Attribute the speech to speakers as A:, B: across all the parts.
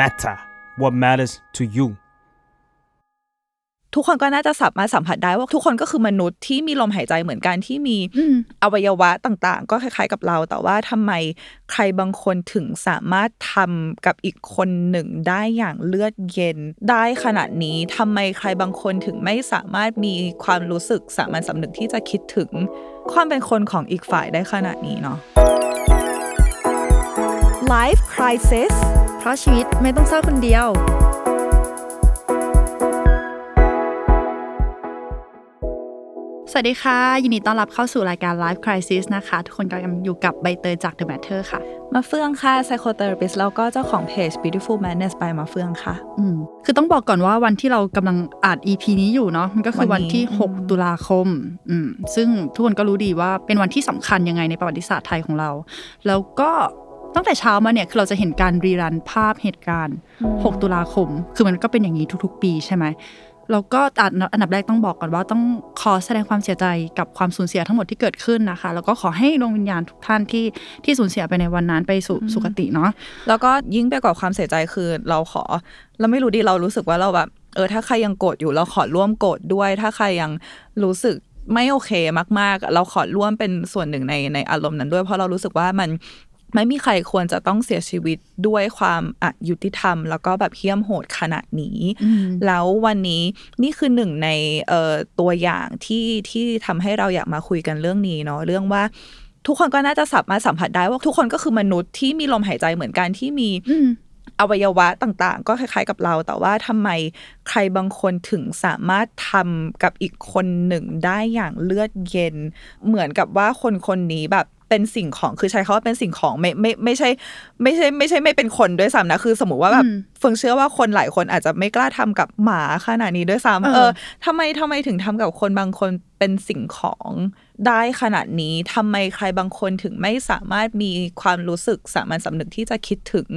A: matter what matters to you
B: ทุกคนก็น่าจะสามารถสัมผัสได้ว่าทุกคนก็คือมนุษย์ที่มีลมหายใจเหมือนกันที่มีอวัยวะต่าง ๆ ก็คล้าย ๆ กับเรา แต่ว่าทำไมใครบางคนถึงสามารถทำกับอีกคนหนึ่งได้อย่างเลือดเย็นได้ขนาดนี้ทำไมใครบางคนถึงไม่สามารถมีความรู้สึกสามัญสำนึกที่จะคิดถึง ความเป็นคนของอีกฝ่ายได้ขนาดนี้เนาะ
C: Life Crisis เพราะชีวิตไม่ต้องเศร้าคนเดียวสวัสดีค่ะ ยินดีต้อนรับเข้าสู่รายการ Life Crisis นะคะ ทุกคนกำลังอยู่กับใบเตยจาก The Matter ค่ะ
B: มาเฟืองค่ะ psychotherapist แล้วก็เจ้าของเพจ Beautiful Madness by มาเฟืองค่ะ
C: อืมคือต้องบอกก่อนว่าวันที่เรากำลังอ่าน EP นี้อยู่เนาะมันก็คือวันที่ 6 ตุลาคม อืมซึ่งทุกคนก็รู้ดีว่าเป็นวันที่สำคัญยังไงในประวัติศาสตร์ไทยของเรา แล้วก็ ตั้งแต่เช้ามาเนี่ยคือเราจะเห็นการรีรันภาพเหตุการณ์ 6 ตุลาคม คือมันก็เป็นอย่างนี้ทุก ๆ ปีใช่ไหมแล้วก็อันดับแรกต้องบอกก่อนว่าต้องขอแสดงความเสียใจกับความสูญเสียทั้งหมดที่เกิดขึ้นนะคะ แล้วก็ขอให้ดวงวิญญาณทุกท่านที่ที่สูญเสียไปในวันนั้นไปสู่สุคติเนาะ
B: แล้วก็ยิ่งไปกว่าความเสียใจคือเราขอ เราไม่รู้ดีเรารู้สึกว่าเราแบบเออถ้าใครยังโกรธอยู่เราขอร่วมโกรธด้วย ถ้าใครยังรู้สึกไม่โอเคมาก ๆ เราขอร่วมเป็นส่วนหนึ่งในในอารมณ์นั้นด้วย เพราะเรารู้สึกว่ามัน ไม่มีใครควรจะต้องเสียชีวิตด้วยความอายุติธรรม แล้วก็แบบเหี้ยมโหดขนาดนี้ แล้ววันนี้นี่คือหนึ่งในเอ่อตัวอย่างที่ที่ทำให้เราอยากมาคุยกันเรื่องนี้เนาะเรื่องว่าทุกคนก็น่าจะสามารถสัมผัสได้ว่าทุกคนก็คือมนุษย์ที่มีลมหายใจเหมือนกันที่มีอวัยวะต่างๆ ก็คล้ายๆกับเรา แต่ว่าทำไมใครบางคนถึงสามารถทำกับอีกคนหนึ่งได้อย่างเลือดเย็น เหมือนกับว่าคนคนนี้แบบ เป็นสิ่งของคือใช้คาว่าเป็นสิ่งของไม่ไม่ไม่ใช่ ไม่ใช่ ไม่ใช่ไม่เป็นคนด้วยซ้ำนะคือ สมมติว่าแบบเฟิงเชื่อว่าคนหลายคนอาจจะไม่กล้าทำกับหมาขนาดนี้ด้วยซ้ำเออทำไมทำไมถึงทำกับคนบางคนเป็นสิ่งของได้ขนาดนี้ทำไมใครบางคนถึงไม่สามารถมีความรู้สึกสามัญสำนึกที่จะคิดถึง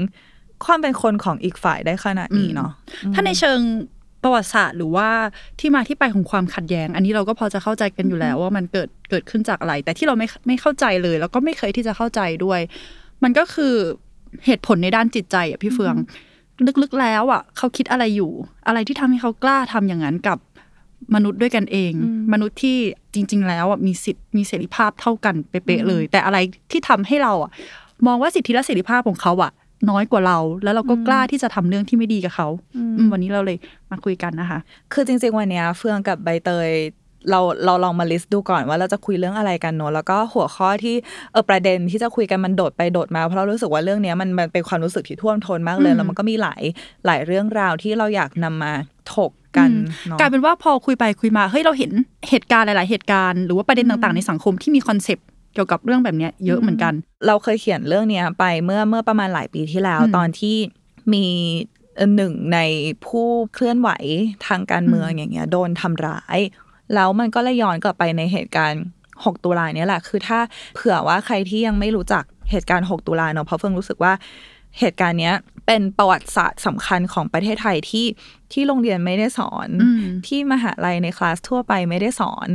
B: ความเป็นคนของอีกฝ่ายได้ขนาดนี้เนาะ
C: ถ้าในเชิง ประวัติศาสตร์หรือว่าที่มาที่ไปของความขัดแย้ง อันนี้เราก็พอจะเข้าใจกันอยู่แล้วว่ามันเกิดเกิดขึ้นจากอะไร แต่ที่เราไม่ไม่เข้าใจเลย แล้วก็ไม่เคยที่จะเข้าใจด้วย มันก็คือเหตุผลในด้านจิตใจอะพี่เฟือง ลึกๆแล้วอะเขาคิดอะไรอยู่ อะไรที่ทำให้เขากล้าทำอย่างนั้นกับมนุษย์ด้วยกันเอง มนุษย์ที่จริง ๆ แล้วอะมีสิทธิ์มีเสรีภาพเท่ากันเป๊ะเลย แต่อะไรที่ทำให้เราอะมองว่าสิทธิและเสรีภาพของเขาอะ น้อยกว่าเรา แล้วเราก็กล้าที่จะทำเรื่องที่ไม่ดีกับเขาวันนี้เราเลยมาคุยกันนะคะ
B: คือจริง ๆ วันนี้เฟื่องกับใบเตยเราเราลองมาลิสต์ดูก่อนว่าเราจะคุยเรื่องอะไรกันเนอะแล้วก็หัวข้อที่เออประเด็นที่จะคุยกันมันโดดไปโดดมาเพราะเรารู้สึกว่าเรื่องนี้มันมันเป็นความรู้สึกที่ท่วมท้นมากเลยแล้วมันก็มีหลายหลายเรื่องราวที่เราอยากนำมาถกกัน
C: กลายเป็นว่าพอคุยไปคุยมาเฮ้ยเราเห็นเหตุการณ์หลาย ๆ เหตุการณ์ หรือว่าประเด็นต่าง ๆ ในสังคมที่มีคอนเซปต์ เกี่ยวกับเรื่องแบบนี้เยอะเหมือนกัน
B: เราเคยเขียนเรื่องนี้ไปเมื่อเมื่อประมาณหลายปีที่แล้ว ตอนที่มีหนึ่งในผู้เคลื่อนไหวทางการเมืองอย่างเงี้ยโดนทำร้าย แล้วมันก็เลยย้อนกลับไปในเหตุการณ์ 6 ตุลาเนี่ยแหละ คือถ้าเผื่อว่าใครที่ยังไม่รู้จักเหตุการณ์ 6 ตุลาเนาะเพราะเฟิงรู้สึกว่าเหตุการณ์เนี้ย เป็นประวัติศาสตร์สำคัญของประเทศไทยที่ที่โรงเรียนไม่ได้สอน ที่มหาลัยในคลาสทั่วไปไม่ได้สอน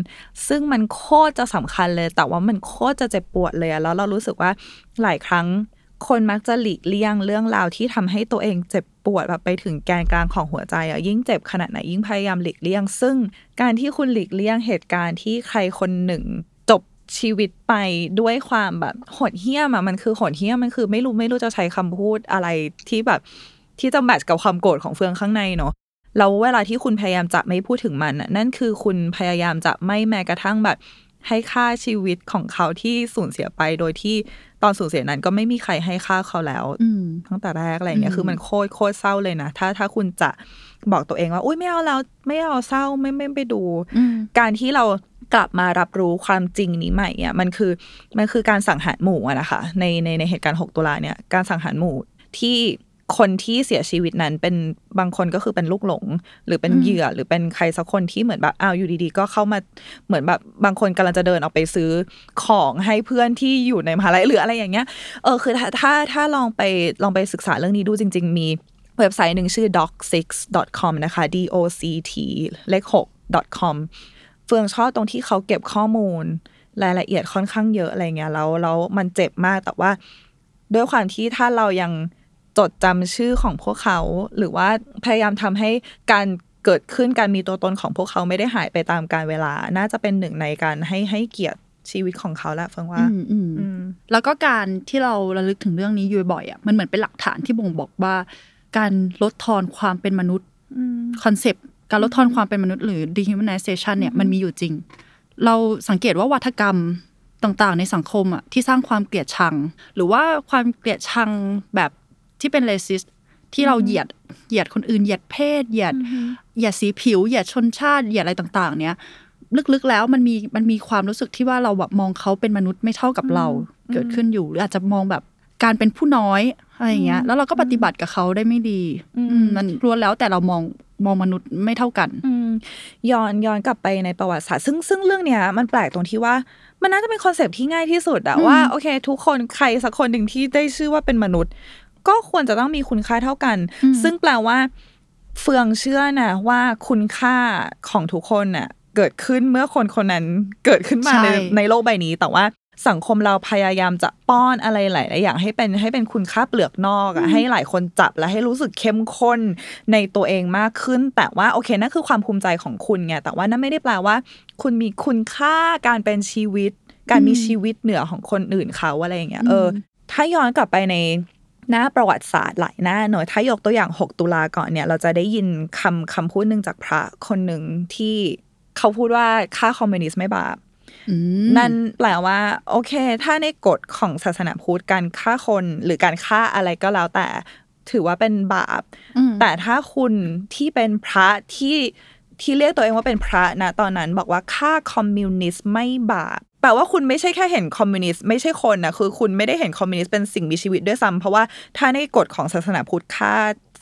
B: ซึ่งมันโคตรจะสำคัญเลย แต่ว่ามันโคตรจะเจ็บปวดเลยแล้วเรารู้สึกว่าหลายครั้งคนมักจะหลีกเลี่ยงเรื่องราวที่ทำให้ตัวเองเจ็บปวดแบบไปถึงแกนกลางของหัวใจอะยิ่งเจ็บขนาดไหนยิ่งพยายามหลีกเลี่ยง ซึ่งการที่คุณหลีกเลี่ยงเหตุการณ์ที่ใครคนหนึ่ง ชีวิตไปด้วยความแบบโหดเหี้ยมอะมันคือโหดเหี้ยมมันคือไม่รู้ไม่รู้จะใช้คำพูดอะไรที่แบบที่จะแมทช์กับความโกรธของเฟืองข้างในเนาะแล้วเวลาที่คุณพยายามจะไม่พูดถึงมันนั่นคือคุณพยายามจะไม่แม้กระทั่งแบบ ให้ค่าชีวิตของเขาที่สูญเสียไปโดยที่ตอนสูญเสียนั้นก็ไม่มีใครให้ค่าเขาแล้วตั้งแต่แรกอะไรเงี้ยคือมันโคตรโคตรเศร้าเลยนะถ้าถ้าคุณจะบอกตัวเองว่าอุ้ยไม่เอาแล้วไม่เอาเศร้าไม่ไม่ไปดู การที่เรา กลับมารับรู้ความจริงนี้ใหม่เนี่ยมันคือมันคือการสังหารหมู่นะคะ ในในในเหตุการณ์ 6 ตุลาเนี่ยการสังหารหมู่ที่คนที่เสียชีวิตนั้นเป็นบางคนก็คือเป็นลูกหลง หรือเป็นเหยื่อหรือเป็นใครสักคนที่เหมือนแบบอ้าวอยู่ดีๆ ก็เข้ามาเหมือนแบบบางคนกำลังจะเดินออกไปซื้อของให้เพื่อนที่อยู่ในมหาลัยหรืออะไรอย่างเงี้ยเออคือถ้าถ้าถ้าลองไปลองไปศึกษาเรื่องนี้ดูจริง ๆ มีเว็บไซต์หนึ่งชื่อ doc6.com นะคะ d o c t เลข6 com เฟืองชอบตรงที่เขาเก็บข้อมูล รายละเอียดค่อนข้างเยอะอะไรเงี้ยแล้วแล้วมันเจ็บมากแต่ว่า ด้วยความที่ถ้าเรายังจดจำชื่อของพวกเขา หรือว่าพยายามทำให้การเกิดขึ้นการมีตัวตนของพวกเขาไม่ได้หายไปตามการเวลา น่าจะเป็นหนึ่งในการให้ให้เกียรติชีวิตของเขาแหละเฟิงว่า
C: อืมอืม
B: อืม
C: แล้วก็การที่เราระลึกถึงเรื่องนี้อยู่บ่อยๆอะมันเหมือนเป็นหลักฐานที่บ่งบอกว่า การลดทอนความเป็นมนุษย์
B: อืม
C: คอนเซปต์ การลดทอนความเป็นมนุษย์หรือ dehumanization เนี่ยมันมีอยู่จริง เราสังเกตว่าวัฒกรรมต่างๆ ในสังคมอะที่สร้างความเกลียดชัง หรือว่าความเกลียดชังแบบที่เป็น racist ที่เราเหยียดเหยียดคนอื่นเหยียดเพศเหยียดเหยียดสีผิวเหยียดชนชาติเหยียดอะไรต่าง ๆ เนี่ยลึกๆแล้วมันมีมันมีความรู้สึกที่ว่าเราแบบมองเขาเป็นมนุษย์ไม่เท่ากับเราเกิดขึ้นอยู่ หรืออาจจะมองแบบการเป็นผู้น้อยอะไรอย่างเงี้ย แล้วเราก็ปฏิบัติกับเขาได้ไม่ดี
B: อืม
C: อืมมันล้วนแล้วแต่เรามอง มองมนุษย์ไม่เท่ากัน
B: อืมย้อนย้อนกลับไปในประวัติศาสตร์ซึ่งซึ่งเรื่องเนี้ยมันแปลกตรงที่ว่ามันน่าจะเป็น concept ที่ง่ายที่สุดอะ
C: อืม
B: ว่าโอเค ทุกคนใครสักคนหนึ่งที่ได้ชื่อว่าเป็นมนุษย์ ก็ควรจะต้องมีคุณค่าเท่ากัน ซึ่งแปลว่า เฟืองเชื่อนะว่าคุณค่าของทุกคนน่ะเกิดขึ้นเมื่อคนคนนั้นเกิดขึ้นมา
C: ใช่
B: ในในโลกใบนี้แต่ว่า สังคมเราพยายามจะป้อนอะไรหลายๆอย่างให้เป็นให้เป็นคุณค่าเปลือกนอกอะให้หลายคนจับและให้รู้สึกเข้มข้นในตัวเองมากขึ้น แต่ว่าโอเคนั่นคือความภูมิใจของคุณไงแต่ว่านั่นไม่ได้แปลว่า คุณมีคุณค่าการเป็นชีวิต การมีชีวิตเหนือของคนอื่นเขาอะไรอย่างเงี้ยเออ ถ้าย้อนกลับไปในหน้าประวัติศาสตร์หลายหน้าหน่อยถ้ายกตัวอย่าง 6 ตุลาก่อนเนี่ยเราจะได้ยินคำคำพูดหนึ่งจากพระคนหนึ่งที่เขาพูดว่าค่าคอมมิวนิสต์ไม่บาป
C: อืม
B: นั่นแปลว่า โอเค ถ้าในกฎของศาสนาพุทธการฆ่าคนหรือการฆ่าอะไรก็แล้วแต่ ถือว่าเป็นบาป
C: อืม
B: แต่ถ้าคุณที่เป็นพระที่ที่เรียกตัวเองว่าเป็นพระนะตอนนั้นบอกว่าฆ่าคอมมิวนิสต์ไม่บาปแปลว่าคุณไม่ใช่แค่เห็นคอมมิวนิสต์ไม่ใช่คนนะคือคุณไม่ได้เห็นคอมมิวนิสต์เป็นสิ่งมีชีวิตด้วยซ้ำเพราะว่าถ้าในกฎของศาสนาพุทธฆ่า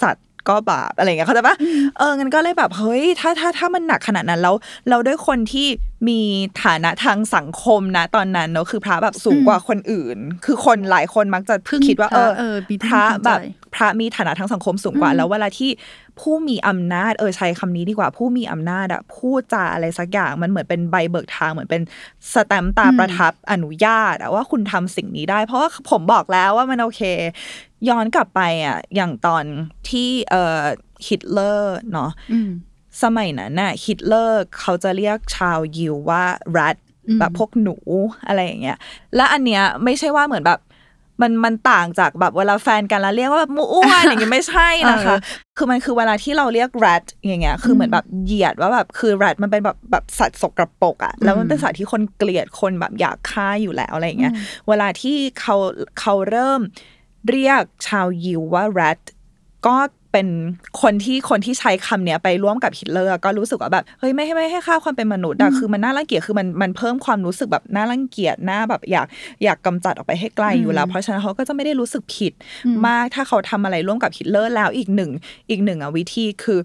B: สัตว์ ก็บาปอะไรอย่างเงี้ยเขาใจปะเอองั้นก็เลยแบบเฮ้ยถ้าถ้าถ้ามันหนักขนาดนั้นแล้วเราด้วยคนที่มีฐานะทางสังคมนะตอนนั้นเนอะคือพระแบบสูงกว่าคนอื่น คือคนหลายคนมักจะ
C: พึ่ง
B: คิดว่า
C: พระ
B: เออ
C: เออมีที่
B: พระ
C: พึ่ง
B: แบบ
C: ใจ
B: พระมีฐานะทางสังคมสูงกว่า แล้วเวลาที่ผู้มีอำนาจเออใช้คำนี้ดีกว่า ผู้มีอำนาจอะพูดจาอะไรสักอย่างมันเหมือนเป็นใบเบิกทางเหมือนเป็นสแตมป์ตาประทับอนุญาตอะว่าคุณทำสิ่งนี้ได้ เพราะว่าผมบอกแล้วว่ามันโอเค ย้อนกลับไปอะอย่างตอนที่เอ่อฮิตเลอร์เนาะ
C: อืม
B: สมัยนั้นน่ะฮิตเลอร์เขาจะเรียกชาวยิวว่า rat
C: อืม
B: แบบพวกหนูอะไรอย่างเงี้ย และอันเนี้ยไม่ใช่ว่าเหมือนแบบมันมันต่างจากแบบเวลาแฟนกันแล้วเรียกว่าแบบมูอ้วนอย่างเงี้ยไม่ใช่นะคะ คือมันคือเวลาที่เราเรียก rat อย่างเงี้ย คือเหมือนแบบเหยียดว่าแบบคือ rat มันเป็นแบบแบบสัตว์สกปรกอะแล้วมันเป็นสัตว์ที่คนเกลียดคนแบบอยากฆ่าอยู่แล้วอะไรอย่างเงี้ย เวลาที่เขาเขาเริ่ม เรียกชาวยิวว่า rat ก็เป็นคนที่คนที่ใช้คำเนี้ยไปร่วมกับฮิตเลอร์ก็รู้สึกว่าแบบเฮ้ยไม่ให้ไม่ให้ค่าความเป็นมนุษย์อะคือมันน่ารังเกียจคือมันมันเพิ่มความรู้สึกแบบน่ารังเกียจน่าแบบอยากอยากกำจัดออกไปให้ไกลอยู่แล้ว เพราะฉะนั้นเขาก็จะไม่ได้รู้สึกผิดมากถ้าเขาทำอะไรร่วมกับฮิตเลอร์แล้วอีกหนึ่งอีกหนึ่งอะวิธีคือ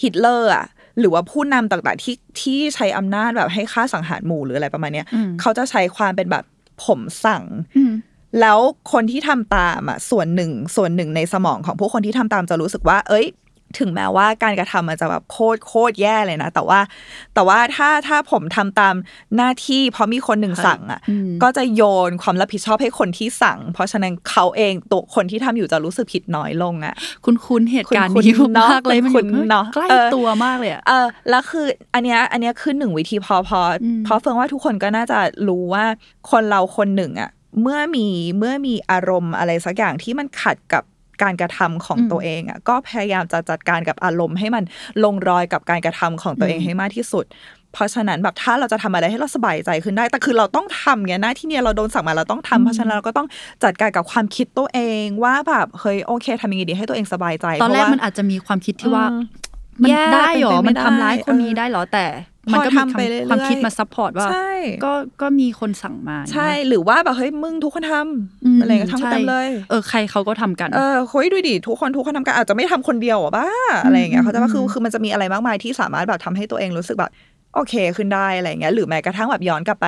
B: ฮิตเลอร์อะหรือว่าผู้นำต่างๆที่ที่ใช้อำนาจแบบให้ฆ่าสังหารหมู่หรืออะไรประมาณเนี้ย
C: อืม
B: เขาจะใช้ความเป็นแบบผมสั่ง
C: อืม
B: แล้วคนที่ทำตามอะส่วนหนึ่งส่วนหนึ่งในสมองของผู้คนที่ทำตามจะรู้สึกว่า เอ้ย ถึงแม้ว่าการกระทำมันจะแบบโคตรโคตรแย่เลยนะ แต่ว่า แต่ว่าถ้าถ้าผมทำตามหน้าที่ เพราะมีคนหนึ่งสั่งอะ
C: อืม
B: ก็จะโยนความรับผิดชอบให้คนที่สั่ง เพราะฉะนั้นเขาเองตัวคนที่ทำอยู่จะรู้สึกผิดน้อยลงอะ
C: คุณคุ้นเหตุการณ์
B: คุ้นๆ
C: นี้
B: เนอะ
C: มากเลยมัน
B: คุ้น
C: อยู่
B: ๆเนอะ
C: ใกล้
B: เออ
C: ตัวมากเลยอะ
B: เออแล้วคืออันเนี้ยอันเนี้ยคือหนึ่งวิธีพอพออ
C: ม
B: เพราะเฟิงว่าทุกคนก็น่าจะรู้ว่าคนเราคนหนึ่งอะ เมื่อมีเมื่อมีอารมณ์อะไรสักอย่างที่มันขัดกับการกระทำของตัวเองอะก็พยายามจะจัดการกับอารมณ์ให้มันลงรอยกับการกระทำของตัวเองให้มากที่สุด เพราะฉะนั้นแบบถ้าเราจะทำอะไรให้เราสบายใจขึ้นได้ แต่คือเราต้องทำไงหน้าที่เนี่ยเราโดนสั่งมาเราต้องทำเพราะฉะนั้นเราก็ต้องจัดการกับความคิดตัวเองว่าแบบเฮ้ยโอเคทำยังไงดีให้ตัวเองสบายใจ
C: ตอนแรก
B: เพาะว่า
C: มันอาจะมีความคิดที่ว่า
B: อืม
C: มัน
B: แย่
C: ได้เหรอ
B: เป็นไปไม่
C: มันทำร้าย
B: ได้
C: คนนี้
B: เออ
C: ได้เหรอแต่
B: พอ
C: มันก็มี
B: ทำไปเรื่อยๆ
C: ความคิดมา support ว่า
B: ใช่
C: ก็ก็มีคนสั่งมา
B: ใช่หรือว่าแบบเฮ้ยมึงทุกคน
C: อืมทำ
B: อะไรก็ทำ
C: ใช่
B: กันเลย
C: เออใครเขาก็ทำกัน
B: เออเฮ้ยดูดิทุกคนทุกคนทำกันอาจจะไม่ทำคนเดียวอะบ้าอะไรอย่างเงี้ย
C: อืม
B: เขาใจว่าคือ
C: อืม
B: คือมันจะมีอะไรมากมายที่สามารถแบบทำให้ตัวเองรู้สึกแบบโอเคขึ้นได้อะไรอย่างเงี้ยหรือแม้กระทั่งแบบย้อนกลับไป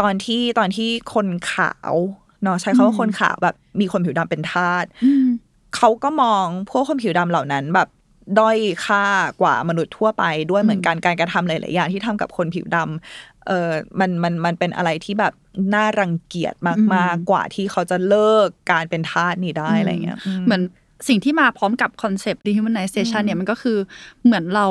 B: ตอนที่ตอนที่คนขาวเนาะใช้คำว่าคนขาวแบบ มีคนผิวดำเป็นทาส
C: อืม
B: เขาก็มองพวกคนผิวดำเหล่านั้นแบบ ด้อยค่ากว่ามนุษย์ทั่วไปด้วยเหมือนกันการกระทำหลาย ๆ อย่างที่ทำกับคนผิวดำเออมันมันมันเป็นอะไรที่แบบน่ารังเกียจมาก
C: อืม
B: ๆกว่าที่เขาจะเลิกการเป็นทาสนี่ได้อะไรเงี้ย
C: เหมือนสิ่งที่มาพร้อมกับคอนเซปต์ dehumanization เนี่ยมันก็คือเหมือนเรา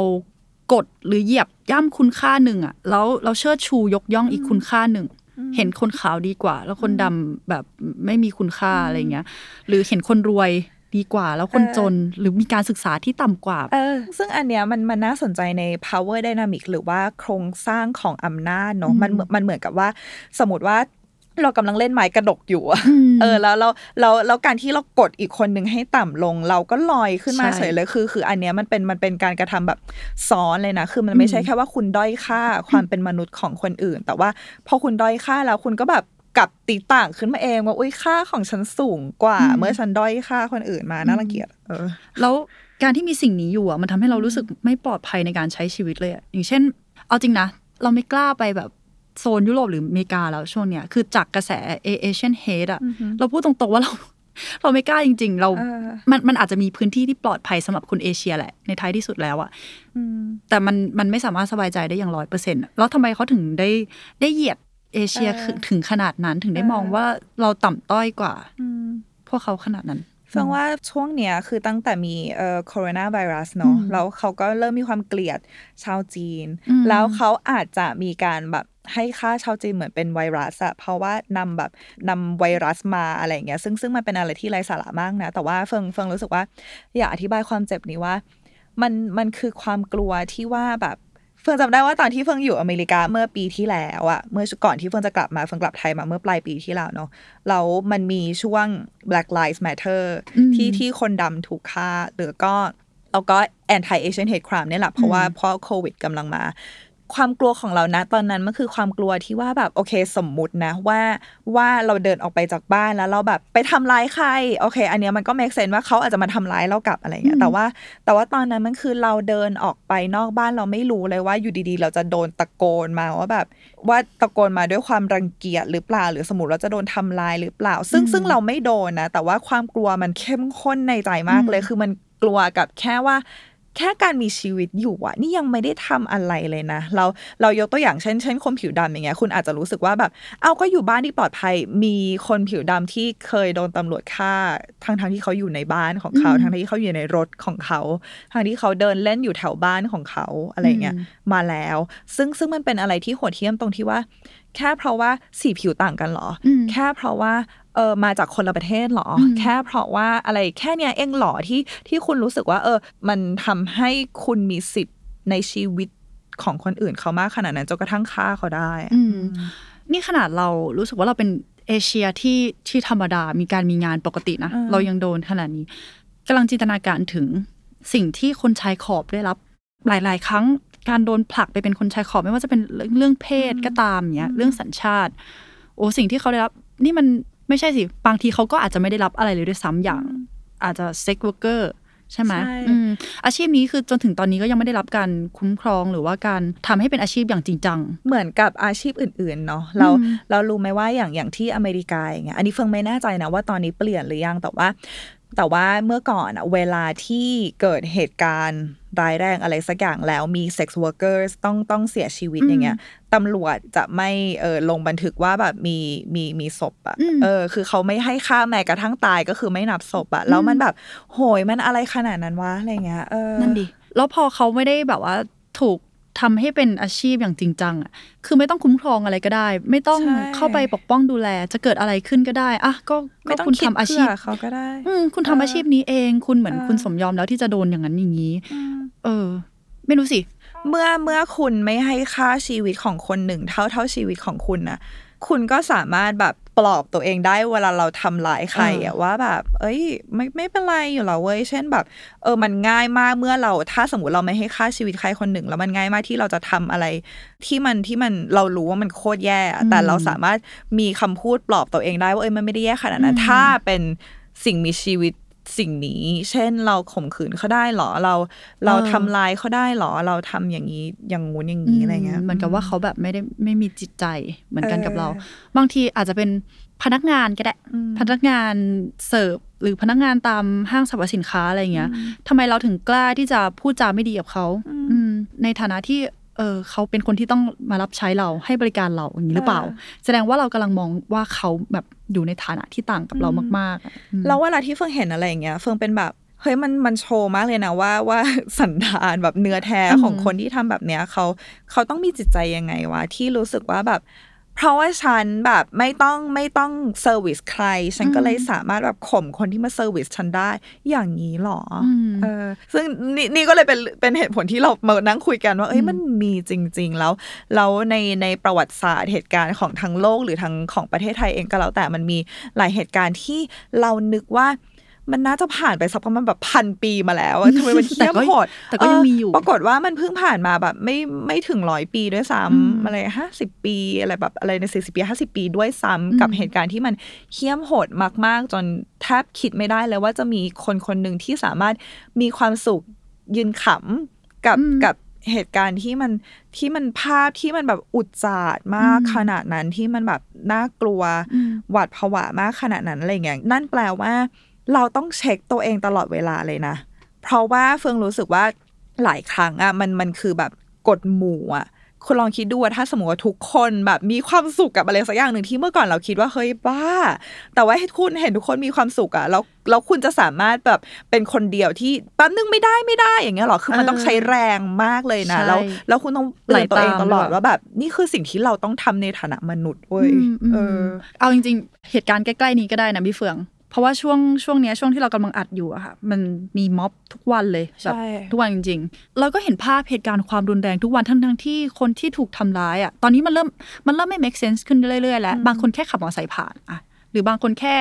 C: กดหรือเหยียบย่ำคุณค่าหนึ่งอะแล้วเราเชิดชูยกย่องอีกคุณค่าหนึ่ง เห็นคนขาวดีกว่า แล้วคนดำแบบไม่มีคุณค่าอะไรเงี้ย หรือเห็นคนรวย ดีกว่า แล้วคนจนหรือมีการศึกษาที่ต่ำกว่า
B: เออ ซึ่งอันเนี้ยมันมันน่าสนใจใน power dynamic หรือว่าโครงสร้างของอำนาจเนาะมันเหมือนมันเหมือนกับว่า สมมติว่าเรากำลังเล่นไม้กระดกอยู่อะ
C: อืม
B: เออ แล้วเราเราแล้วการที่เรากดอีกคนหนึ่งให้ต่ำลง เราก็ลอยขึ้นมา
C: ใช่
B: เฉยเลยคือ คืออันเนี้ยมันเป็นมันเป็นการกระทำแบบซ้อนเลยนะ คือมันไม่ใช่แค่ว่าคุณด้อยค่าความเป็นมนุษย์ของคนอื่น แต่ว่าพอคุณด้อยค่าแล้วคุณก็แบบ กลับตีต่างขึ้นมาเองว่าอุ้ยค่าของฉันสูงกว่า เมื่อฉันด้อยค่าคนอื่นมาน่ารังเกียจเออ
C: แล้วการที่มีสิ่งนี้อยู่อะมันทำให้เรารู้สึกไม่ปลอดภัยในการใช้ชีวิตเลยอะอย่างเช่น เอาจริงนะ เราไม่กล้าไปแบบโซนยุโรปหรืออเมริกาแล้วช่วงเนี้ยคือจากกระแสเอเชียนเฮดอะเราพูดตรงๆว่าเราเราไม่กล้าจริง ๆ เรา
B: เออ
C: มันมันอาจจะมีพื้นที่ที่ปลอดภัยสำหรับคนเอเชียแหละ ในท้ายที่สุดแล้วอะ
B: อืม
C: แต่มันมันไม่สามารถสบายใจได้อย่างร้อยเปอร์เซ็นต์แล้วทำไมเขาถึงได้ได้เหยียด เอเชีย
B: เออ
C: ถึงขนาดนั้นถึงได้
B: เออ
C: มองว่าเราต่ำต้อยกว่า
B: อืม
C: พวกเขาขนาดนั้น
B: เฟังว่าช่วงเนี้ยคือตั้งแต่มีเอ่อโคโรนาไวรัสเนาะ
C: อืม
B: แล้วเขาก็เริ่มมีความเกลียดชาวจีน
C: อืม
B: แล้วเขาอาจจะมีการแบบให้ค่าชาวจีนเหมือนเป็นไวรัสอะเพราะว่านำแบบนำไวรัสมาอะไรอย่างเงี้ยซึ่งซึ่งมันเป็นอะไรที่ไร้สาระมากนะ แต่ว่าเฟิงเฟิงรู้สึกว่า อยากอธิบายความเจ็บนี้ว่า มันมันคือความกลัวที่ว่าแบบ เฟิงจำได้ว่าตอนที่เฟิงอยู่อเมริกาเมื่อปีที่แล้วอะเมื่อก่อนที่เฟิงจะกลับมาเฟิงกลับไทยมาเมื่อปลายปีที่แล้วเนาะแล้วมันมีช่วง Black Lives Matter
C: อืม
B: ที่ที่คนดำถูกฆ่าหรือก็แล้วก็ anti Asian hate crime เนี่ยแหละเพราะว่าเพราะโควิดกำลังมา ความกลัวของเรานะตอนนั้นมันคือความกลัวที่ว่าแบบโอเคสมมุตินะว่าว่าเราเดินออกไปจากบ้านแล้วเราแบบไปทำร้ายใครโอเค อันเนี้ยมันก็ make sense ว่าเขาอาจจะมาทำร้ายเรากลับอะไรเงี้ยแต่ว่าแต่ว่าตอนนั้นมันคือเราเดินออกไปนอกบ้านเราไม่รู้เลยว่าอยู่ดีๆ เราจะโดนตะโกนมาว่าแบบว่าตะโกนมาด้วยความรังเกียจหรือเปล่า หรือสมมติเราจะโดนทำลายหรือเปล่า ซึ่งซึ่งเราไม่โดนนะแต่ว่าความกลัวมันเข้มข้นในใจมากเลยคือมันกลัวกับแค่ว่า แค่การมีชีวิตอยู่อะนี่ยังไม่ได้ทำอะไรเลยนะ เราเรายกตัวอย่างเช่นเช่นคนผิวดำอย่างเงี้ยคุณอาจจะรู้สึกว่าแบบ เอาก็อยู่บ้านที่ปลอดภัยมีคนผิวดำที่เคยโดนตำรวจฆ่าทั้งทั้งที่เขาอยู่ในบ้านของเขาทั้งที่เขาอยู่ในรถของเขาทั้งที่เขาเดินเล่นอยู่แถวบ้านของเขาอะไรเงี้ย
C: อืม
B: มาแล้ว ซึ่งซึ่งมันเป็นอะไรที่โหดเหี้ยมตรงที่ว่า แค่เพราะว่าสีผิวต่างกันเหรออ
C: ม
B: แค่เพราะว่า เออมาจากคนละประเทศเหรออ
C: ม
B: แค่เพราะว่าอะไรแค่เนี้ยเองเหรอที่ที่คุณรู้สึกว่า เออ มันทำให้คุณมีสิทธิ์ในชีวิตของคนอื่นเขามากขนาดนั้นจนกระทั่งฆ่าเขาได้อะ
C: อืมนี่ขนาดเรารู้สึกว่าเราเป็นเอเชียที่ที่ธรรมดามีการมีงานปกตินะ
B: อืม
C: เรายังโดนขนาดนี้กำลังจินตนาการถึงสิ่งที่คนชายขอบได้รับหลาย ๆ ครั้งการโดนผลักไปเป็นคนชายขอบไม่ว่าจะเป็นเรื่องเพศก็ตามเนี้ยเรื่องสัญชาติ โอ้สิ่งที่เขาได้รับ นี่มัน ไม่ใช่สิ บางทีเขาก็อาจจะไม่ได้รับอะไรเลยด้วยซ้ำอย่าง อาจจะเซ็กเวอร์เกอร์ใช่ไหม
B: ใช่
C: อืมอาชีพนี้คือจนถึงตอนนี้ก็ยังไม่ได้รับการคุ้มครองหรือว่าการทำให้เป็นอาชีพอย่างจริงจัง
B: เหมือนกับอาชีพอื่นๆเนาะเรา
C: อืม
B: เรารู้ไหมว่าอย่างอย่างที่อเมริกาอย่างเงี้ยอันนี้เฟิงไม่แน่ใจนะว่าตอนนี้เปลี่ยนหรือยังแต่ว่า แต่ว่าเมื่อก่อนอะเวลาที่เกิดเหตุการณ์ร้ายแรงอะไรสักอย่างแล้วมี sex workers ต้องต้องเสียชีวิต
C: อืม
B: อย่างเงี้ยตำรวจจะไม่เออลงบันทึกว่าแบบมีมีมีศพอะ
C: อืม
B: เออ คือเขาไม่ให้ค่าแม้กระทั่งตายก็คือไม่นับศพอะแล้วมันแบบ โหยมันอะไรขนาดนั้นวะอะไรเงี้ยเออ
C: นั่นดิแล้วพอเขาไม่ได้แบบว่าถูก ทำให้เป็นอาชีพอย่างจริงจังอะคือไม่ต้องคุ้มครองอะไรก็ได้ ไม่ต้อง
B: ใช่
C: เข้าไปปกป้องดูแล จะเกิดอะไรขึ้นก็ได้อะก็ก็
B: ไม่ต้อง
C: คุณ
B: คิด
C: ทำอาชีพ
B: เพื่เขาก็ได้
C: อืมคุณทำ
B: เอออ
C: อาชีพนี้เอง คุณเหมือน
B: เออ
C: คุณสมยอมแล้วที่จะโดนอย่างนั้นอย่างนี้ เออ ไม่รู้สิ
B: เมื่อเมื่อคุณไม่ให้ค่าชีวิตของคนหนึ่ง เท่าเท่าชีวิตของคุณนะคุณก็สามารถแบบ ปลอบตัวเองได้เวลาเราทำร้ายใครอะว่าแบบ เอ้ย ไม่ไม่เป็นไรอยู่แล้วเว้ยเช่นแบบ เออมันง่ายมากเมื่อเราถ้าสมมติเราไม่ให้ค่าชีวิตใครคนหนึ่ง แล้วมันง่ายมากที่เราจะทำอะไร ที่มันที่มันเรารู้ว่ามันโคตรแย่อะแต่เราสามารถมีคำพูดปลอบตัวเองได้ว่าเอ้ยมันไม่ได้แย่ขนาดนั้น
C: อืม
B: ถ้าเป็นสิ่งมีชีวิต สิ่งนี้ เช่นเราข่มขืนเขาได้เหรอเรา เราทำลายเขาได้เหรอเราทำอย่างนี้อย่างงู้นอย่างนี้อะไรเงี้ย
C: เหมือนกับว่าเขาแบบไม่ได้ไม่มีจิตใจเหมือนกันกับเรา
B: เออบา
C: งทีอาจจะเป็นพนักงานก็ได้
B: อืม
C: พนักงานเสิร์ฟหรือพนักงานตามห้างสรรพสินค้าอะไรอย่างเงี้ยทำไมเราถึงกล้าที่จะพูดจาไม่ดีกับเขา
B: อืม
C: อืมในฐานะที่ เออเขาเป็นคนที่ต้องมารับใช้เราให้บริการเราอย่างนี้หรือเปล่า แสดงว่าเรากำลังมองว่าเขาแบบอยู่ในฐานะที่ต่างกับเรามากๆอะอืม
B: แล้วเวลาที่เฟิงเห็นอะไรอย่างเงี้ยเฟิงเป็นแบบเฮ้ยมันมันโชว์มากเลยนะว่าว่าสันดานแบบเนื้อแท้ของ
C: อืม
B: คนที่ทำแบบเนี้ยเขาเขาต้องมีจิตใจยังไงวะที่รู้สึกว่าแบบ เพราะว่าฉันแบบไม่ต้องไม่ต้อง service ใคร ฉันก็เลยสามารถแบบข่มคนที่มา service ฉันได้อย่างนี้หรออื
C: ม
B: เออซึ่งนี่นี่ก็เลยเป็นเป็นเหตุผลที่เรามานั่งคุยกันว่า เอ้ยมันมีจริง ๆ แล้วแล้วในในประวัติศาสตร์เหตุการณ์ของทั้งโลกหรือทั้งของประเทศไทยเองก็แล้วแต่มันมีหลายเหตุการณ์ที่เรานึกว่า มันน่าจะผ่านไปสักประมาณแบบพันปีมาแล้วอะทำไมมันเทียบ
C: แต่ก็
B: โหด
C: แต่ก็ยังมีอยู่
B: เปรากฏว่ามันเพิ่งผ่านมาแบบ ไม่ไม่ถึงร้อยปีด้วยซ้
C: อืมำ
B: อะไรห้าสิบปีอะไรแบบอะไรในสี่สิบปีห้าสิบปีด้วยซ้ำกับ
C: อืม
B: เหตุการณ์ที่มันเหี้ยมโหดมาก ๆ จนแทบคิดไม่ได้เลยว่าจะมีคนคนหนึ่งที่สามารถมีความสุขยืนขำกับกับเหตุการณ์ที่มันที่มันภาพที่มันแบบอุจจาดมากขนาดนั้นที่มันแบบน่ากลัว
C: อืม
B: หวาดผวามากขนาดนั้นอะไรอย่างเงี้ยนั่นแปลว่า เราต้องเช็คตัวเองตลอดเวลาเลยนะ เพราะว่าเฟืองรู้สึกว่าหลายครั้งอะมันมันคือแบบกฎหมู่อะคุณลองคิดดูว่าถ้าสมมติว่าทุกคนแบบมีความสุขกับอะไรสักอย่างหนึ่งที่เมื่อก่อนเราคิดว่าเฮ้ยบ้า แต่ว่าให้คุณเห็นทุกคนมีความสุขอะแล้วแล้วคุณจะสามารถแบบเป็นคนเดียวที่แป๊บนึงไม่ได้ไม่ได้อย่างเงี้ยหรอคือมันต้องใช้แรงมากเลยนะ
C: ใช่
B: แล้วแล้วคุณต้องเตือนตัวเองตลอด
C: ไหลตามด้วย
B: ว่าแบบ นี่คือสิ่งที่เราต้องทำในฐานะมนุษย์เว้ย
C: อืมอืม
B: เออ
C: เอาจริง ๆ เหตุการณ์ใกล้ๆนี้ก็ได้นะพี่เฟือง เพราะว่าช่วงช่วงเนี้ยช่วงที่เรากำลังอัดอยู่อะค่ะ มันมีม็อบทุกวันเลยแบบ
B: ใช่
C: ทุกวันจริง ๆ เราก็เห็นภาพเหตุการณ์ความรุนแรงทุกวันทั้งทั้งๆที่คนที่ถูกทำร้ายอะตอนนี้มันเริ่มมันเริ่มไม่ make sense ขึ้นเรื่อยๆแล้วบางคนแค่ขับมอเตอร์ไซค์ผ่านอะหรือบางคนแค่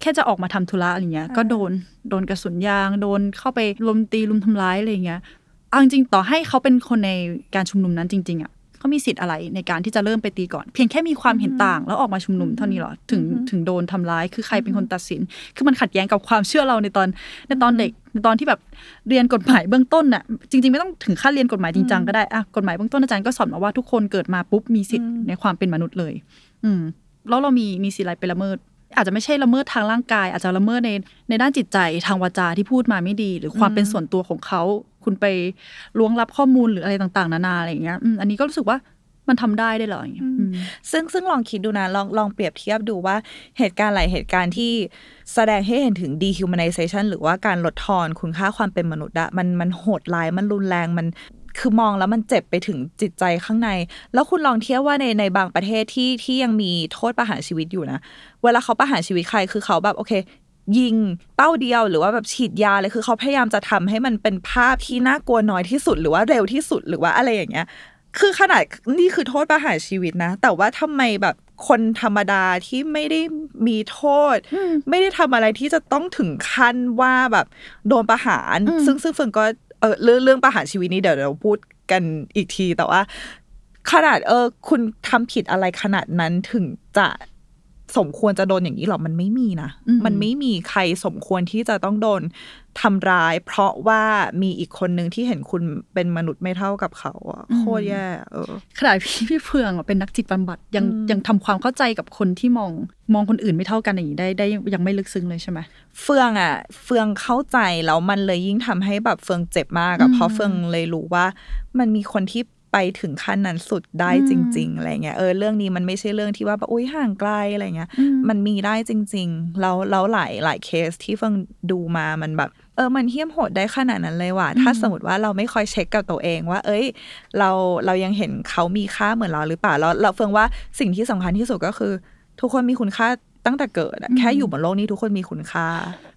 C: แค่จะออกมาทำธุระอะไรเงี้ย ก็โดนโดนกระสุนยาง โดนเข้าไปลุมตีลุมทำร้ายอะไรเงี้ยเอาจริงๆต่อให้เขาเป็นคนในการชุมนุมนั้นจริง ๆอะ เขามีสิทธิ์อะไรในการที่จะเริ่มไปตีก่อน เพียงแค่มีความเห็นต่าง แล้วออกมาชุมนุมเท่านี้เหรอถึงถึงโดนทำร้ายคือใครเป็นคนตัดสิน คือมันขัดแย้งกับความเชื่อเราในตอนในตอนเด็กในตอนที่แบบเรียนกฎหมายเบื้องต้นน่ะจริงๆไม่ต้องถึงขั้นเรียนกฎหมายจริงจังก็ได้อะกฎหมายเบื้องต้นอาจารย์ก็สอนมาว่าทุกคนเกิดมาปุ๊บมีสิทธิ์ในความเป็นมนุษย์เลย อืมแล้วเรามีมีสิทธิ์อะไรไปละเมิดอาจจะไม่ใช่ละเมิดทางร่างกาย อาจจะละเมิดในในด้านจิตใจทางวาจาที่พูดมาไม่ดี หรือความเป็นส่วนตัวของเขา คุณไปล้วงลับข้อมูลหรืออะไรต่าง ๆ นานาอะไรอย่างเงี้ยอืมอันนี้ก็รู้สึกว่ามันทำได้ได้วยเหรออย่างเงี้ยอืม
B: ซึ่งซึ่งลองคิดดูนะลองลองเปรียบเทียบดูว่าเหตุการณ์หลายเหตุการณ์ที่แสดงให้เห็นถึง dehumanization หรือว่าการลดทอนคุณค่าความเป็นมนุษย์อะมันมันโหดร้ายมันรุนแรงมันคือมองแล้วมันเจ็บไปถึงจิตใจข้างใน แล้วคุณลองเทียบว่าในในบางประเทศที่ที่ยังมีโทษประหารชีวิตอยู่นะ เวลาเขาประหารชีวิตใครคือเขาแบบโอเค ยิงเป้าเดียวหรือว่าแบบฉีดยาเลยคือเขาพยายามจะทำให้มันเป็นภาพที่น่ากลัวน้อยที่สุด หรือว่าเร็วที่สุดหรือว่าอะไรอย่างเงี้ย คือขนาดนี่คือโทษประหารชีวิตนะ แต่ว่าทำไมแบบคนธรรมดาที่ไม่ได้มีโทษ ไม่ได้ทำอะไรที่จะต้องถึงขั้นว่าแบบโดนประหาร
C: อืม
B: ซึ่งซึ่งเฟิงก็เออเรื่องเรื่องประหารชีวิตนี้เดี๋ยวเราพูดกันอีกทีแต่ว่า ขนาดเออ คุณทำผิดอะไรขนาดนั้นถึงจะ สมควรจะโดนอย่างนี้หรอมันไม่มีนะ
C: อืม
B: มันไม่มีใครสมควรที่จะต้องโดนทำร้าย เพราะว่ามีอีกคนหนึ่งที่เห็นคุณเป็นมนุษย์ไม่เท่ากับเขาอะโคตรแย่เออ
C: ขนาดพี่พี่เฟืองอะเป็นนักจิตบำบัดยังยังทำความเข้าใจกับคนที่มองมองคนอื่นไม่เท่ากันอย่างนี้ได้ได้ยังไม่ลึกซึ้งเลยใช่ไหม
B: เฟืองอะ เฟืองเข้าใจแล้วมันเลยยิ่งทำให้แบบเฟืองเจ็บมากอะ
C: อืม
B: เพราะเฟืองเลยรู้ว่า มันมีคนที่ ไปถึงขั้นนั้นสุดได้
C: อืม
B: จริง ๆอะไรเงี้ยเออเรื่องนี้มันไม่ใช่เรื่องที่ว่าแบบอุ้ยห่างไกลอะไรเงี้ย
C: อืม
B: มันมีได้จริง ๆ แล้วแล้วหลายหลายเคสที่เฟืองดูมามันแบบ เออมันเหี้ยมโหดได้ขนาดนั้นเลยว่ะถ้าสมมติว่าเราไม่คอยเช็คกับตัวเองว่า เอ้ย เราเรายังเห็นเขามีค่าเหมือนเราหรือเปล่าแล้วเราเฟืองว่าสิ่งที่สำคัญที่สุดก็คือ ทุกคนมีคุณค่าตั้งแต่เกิดอะแค่อยู่บนโลกนี้ทุกคนมีคุณค่า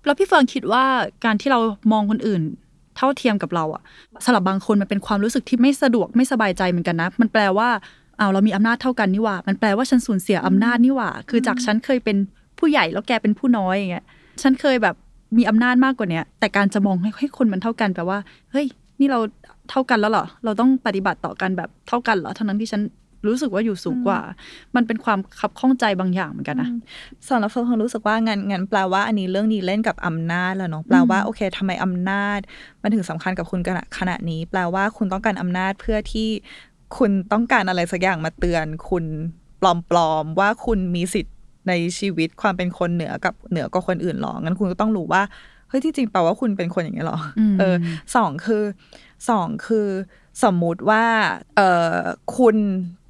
C: แล้วพี่เฟิร์นคิดว่าการที่เรามองคนอื่น เท่าเทียมกับเราอะสำหรับบางคนมันเป็นความรู้สึกที่ไม่สะดวกไม่สบายใจเหมือนกันนะ มันแปลว่าอ้าวเรามีอำนาจเท่ากันนี่หว่า มันแปลว่าฉันสูญเสียอำนาจนี่หว่า คือจากฉันเคยเป็นผู้ใหญ่แล้วแกเป็นผู้น้อยอย่างเงี้ยฉันเคยแบบมีอำนาจมากกว่าเนี้ยแต่การจะมองให้ให้คนมันเท่ากันแปลว่าเฮ้ยนี่เราเท่ากันแล้วเหรอเราต้องปฏิบัติต่อกันแบบเท่ากันเหรอทั้งนั้นที่ฉัน รู้สึกว่าอยู่สูงกว่า มันเป็นความคับข้องใจบางอย่างเหมือนกันนะ
B: สำหรับเฟิร์นเฟิร์นรู้สึกว่างั้นงั้นแปลว่าอันนี้เรื่องนี้เล่นกับอำนาจแล้วเนาะแปลว่าโอเคทำไมอำนาจ มันถึงสำคัญกับคุณขนาดขนาดนี้ แปลว่าคุณต้องการอำนาจเพื่อที่คุณต้องการอะไรสักอย่างมาเตือน คุณปลอมๆว่าคุณมีสิทธิ์ในชีวิตความเป็นคนเหนือกับเหนือกว่าคนอื่นหรองั้นคุณก็ต้องรู้ว่าเฮ้ยที่จริงแปลว่าคุณเป็นคนอย่างนี้ยหรออ
C: ม
B: เออสองคือสองคือสมมุติว่าเออคุณ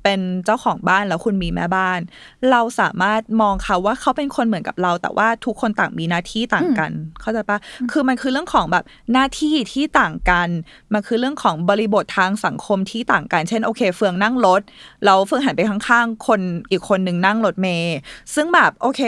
B: เป็นเจ้าของบ้านแล้วคุณมีแม่บ้าน เราสามารถมองเขาว่าเขาเป็นคนเหมือนกับเรา แต่ว่าทุกคนต่างมีหน้าที่ต่างกัน เข้าใจปะคือมันคือเรื่องของแบบหน้าที่ที่ต่างกัน มันคือเรื่องของบริบททางสังคมที่ต่างกัน เช่นโอเค เฟืองนั่งรถแล้วเฟืองหันไปข้างๆ คนอีกคนหนึ่งนั่งรถเมย์ซึ่งแบบโอเค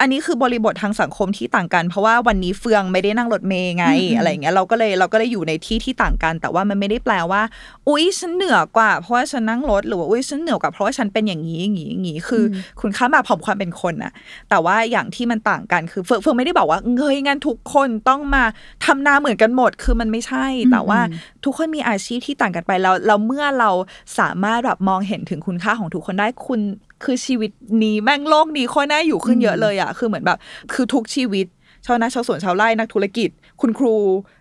B: อันนี้คือบริบททางสังคมที่ต่างกัน เพราะว่าวันนี้เฟืองไม่ได้นั่งรถเมย์ไง อะไรอย่างเงี้ยเราก็เลยเราก็เลยอยู่ในที่ที่ต่างกัน แต่ว่ามันไม่ได้แปลว่า อุ๊ยฉันเหนือกว่า เพราะว่าฉันนั่งรถหรือว่าอุ๊ยฉันเหนือกว่าเพราะว่าฉันเป็นอย่างนี้อย่างนี้อย่างนี้คืออคุณค่ามาพร้อมความเป็นคนน่ะแต่ว่าอย่างที่มันต่างกันคือเฟืองเฟืองไม่ได้บอกว่าเงยงั้นทุกคนต้องมาทำหน้าเหมือนกันหมด คือมันไม่ใช่ แต่ว่าทุกคนมีอาชีพที่ต่างกันไปแล้วแล้วเมื่อเราสามารถแบบมองเห็นถึงคุณค่าของทุกคนได้คุณ คือชีวิตนี้แม่งโลกนี้โคตรน่าอยู่ขึ้นเยอะเลยอะคือเหมือนแบบ คือทุกชีวิตชาวนาชาวสวนชาวไร่นักธุรกิจ คุณครู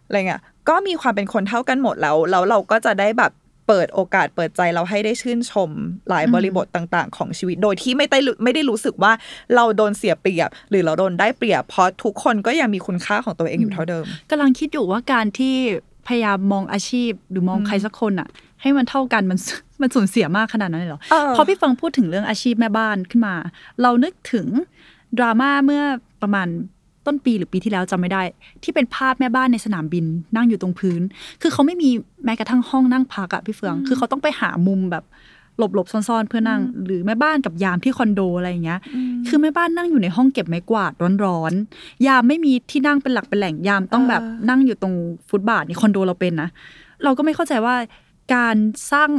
B: อะไรเงี้ยก็มีความเป็นคนเท่ากันหมดแล้วแล้วเราก็จะได้แบบเปิดโอกาสเปิดใจเราให้ได้ชื่นชมหลายบริบทต่าง ๆ ของชีวิต โดยที่ไม่ได้รู้ไม่ได้รู้สึกว่าเราโดนเสียเปรียบ หรือเราโดนได้เปรียบ เพราะทุกคนก็ยังมีคุณค่าของตัวเองอยู่เท่าเดิม
C: กำลังคิดอยู่ว่าการที่พยายามมองอาชีพหรือมองใครสักคนอะให้มันเท่ากันมัน มันสูญเสียมากขนาดนั้นเลยเหรอ
B: เออ
C: พอพี่ฟังพูดถึงเรื่องอาชีพแม่บ้านขึ้นมา เรานึกถึงดราม่าเมื่อประมาณต้นปีหรือปีที่แล้วจำไม่ได้ ที่เป็นภาพแม่บ้านในสนามบินนั่งอยู่ตรงพื้น คือเขาไม่มีแม้กระทั่งห้องนั่งพักอะพี่เฟืองคือเขาต้องไปหามุมแบบหลบๆซ่อนๆ เพื่อนั่ง หรือแม่บ้านกับยามที่คอนโดอะไรอย่างเงี้ย คือแม่บ้านนั่งอยู่ในห้องเก็บไม้กวาดร้อนๆ ยามไม่มีที่นั่งเป็นหลักเป็นแหล่งยามต้องแบบนั่งอยู่ตรงฟุตบาทนี่คอนโดเราเป็นนะ เราก็ไม่เข้าใจว่าการสร้าง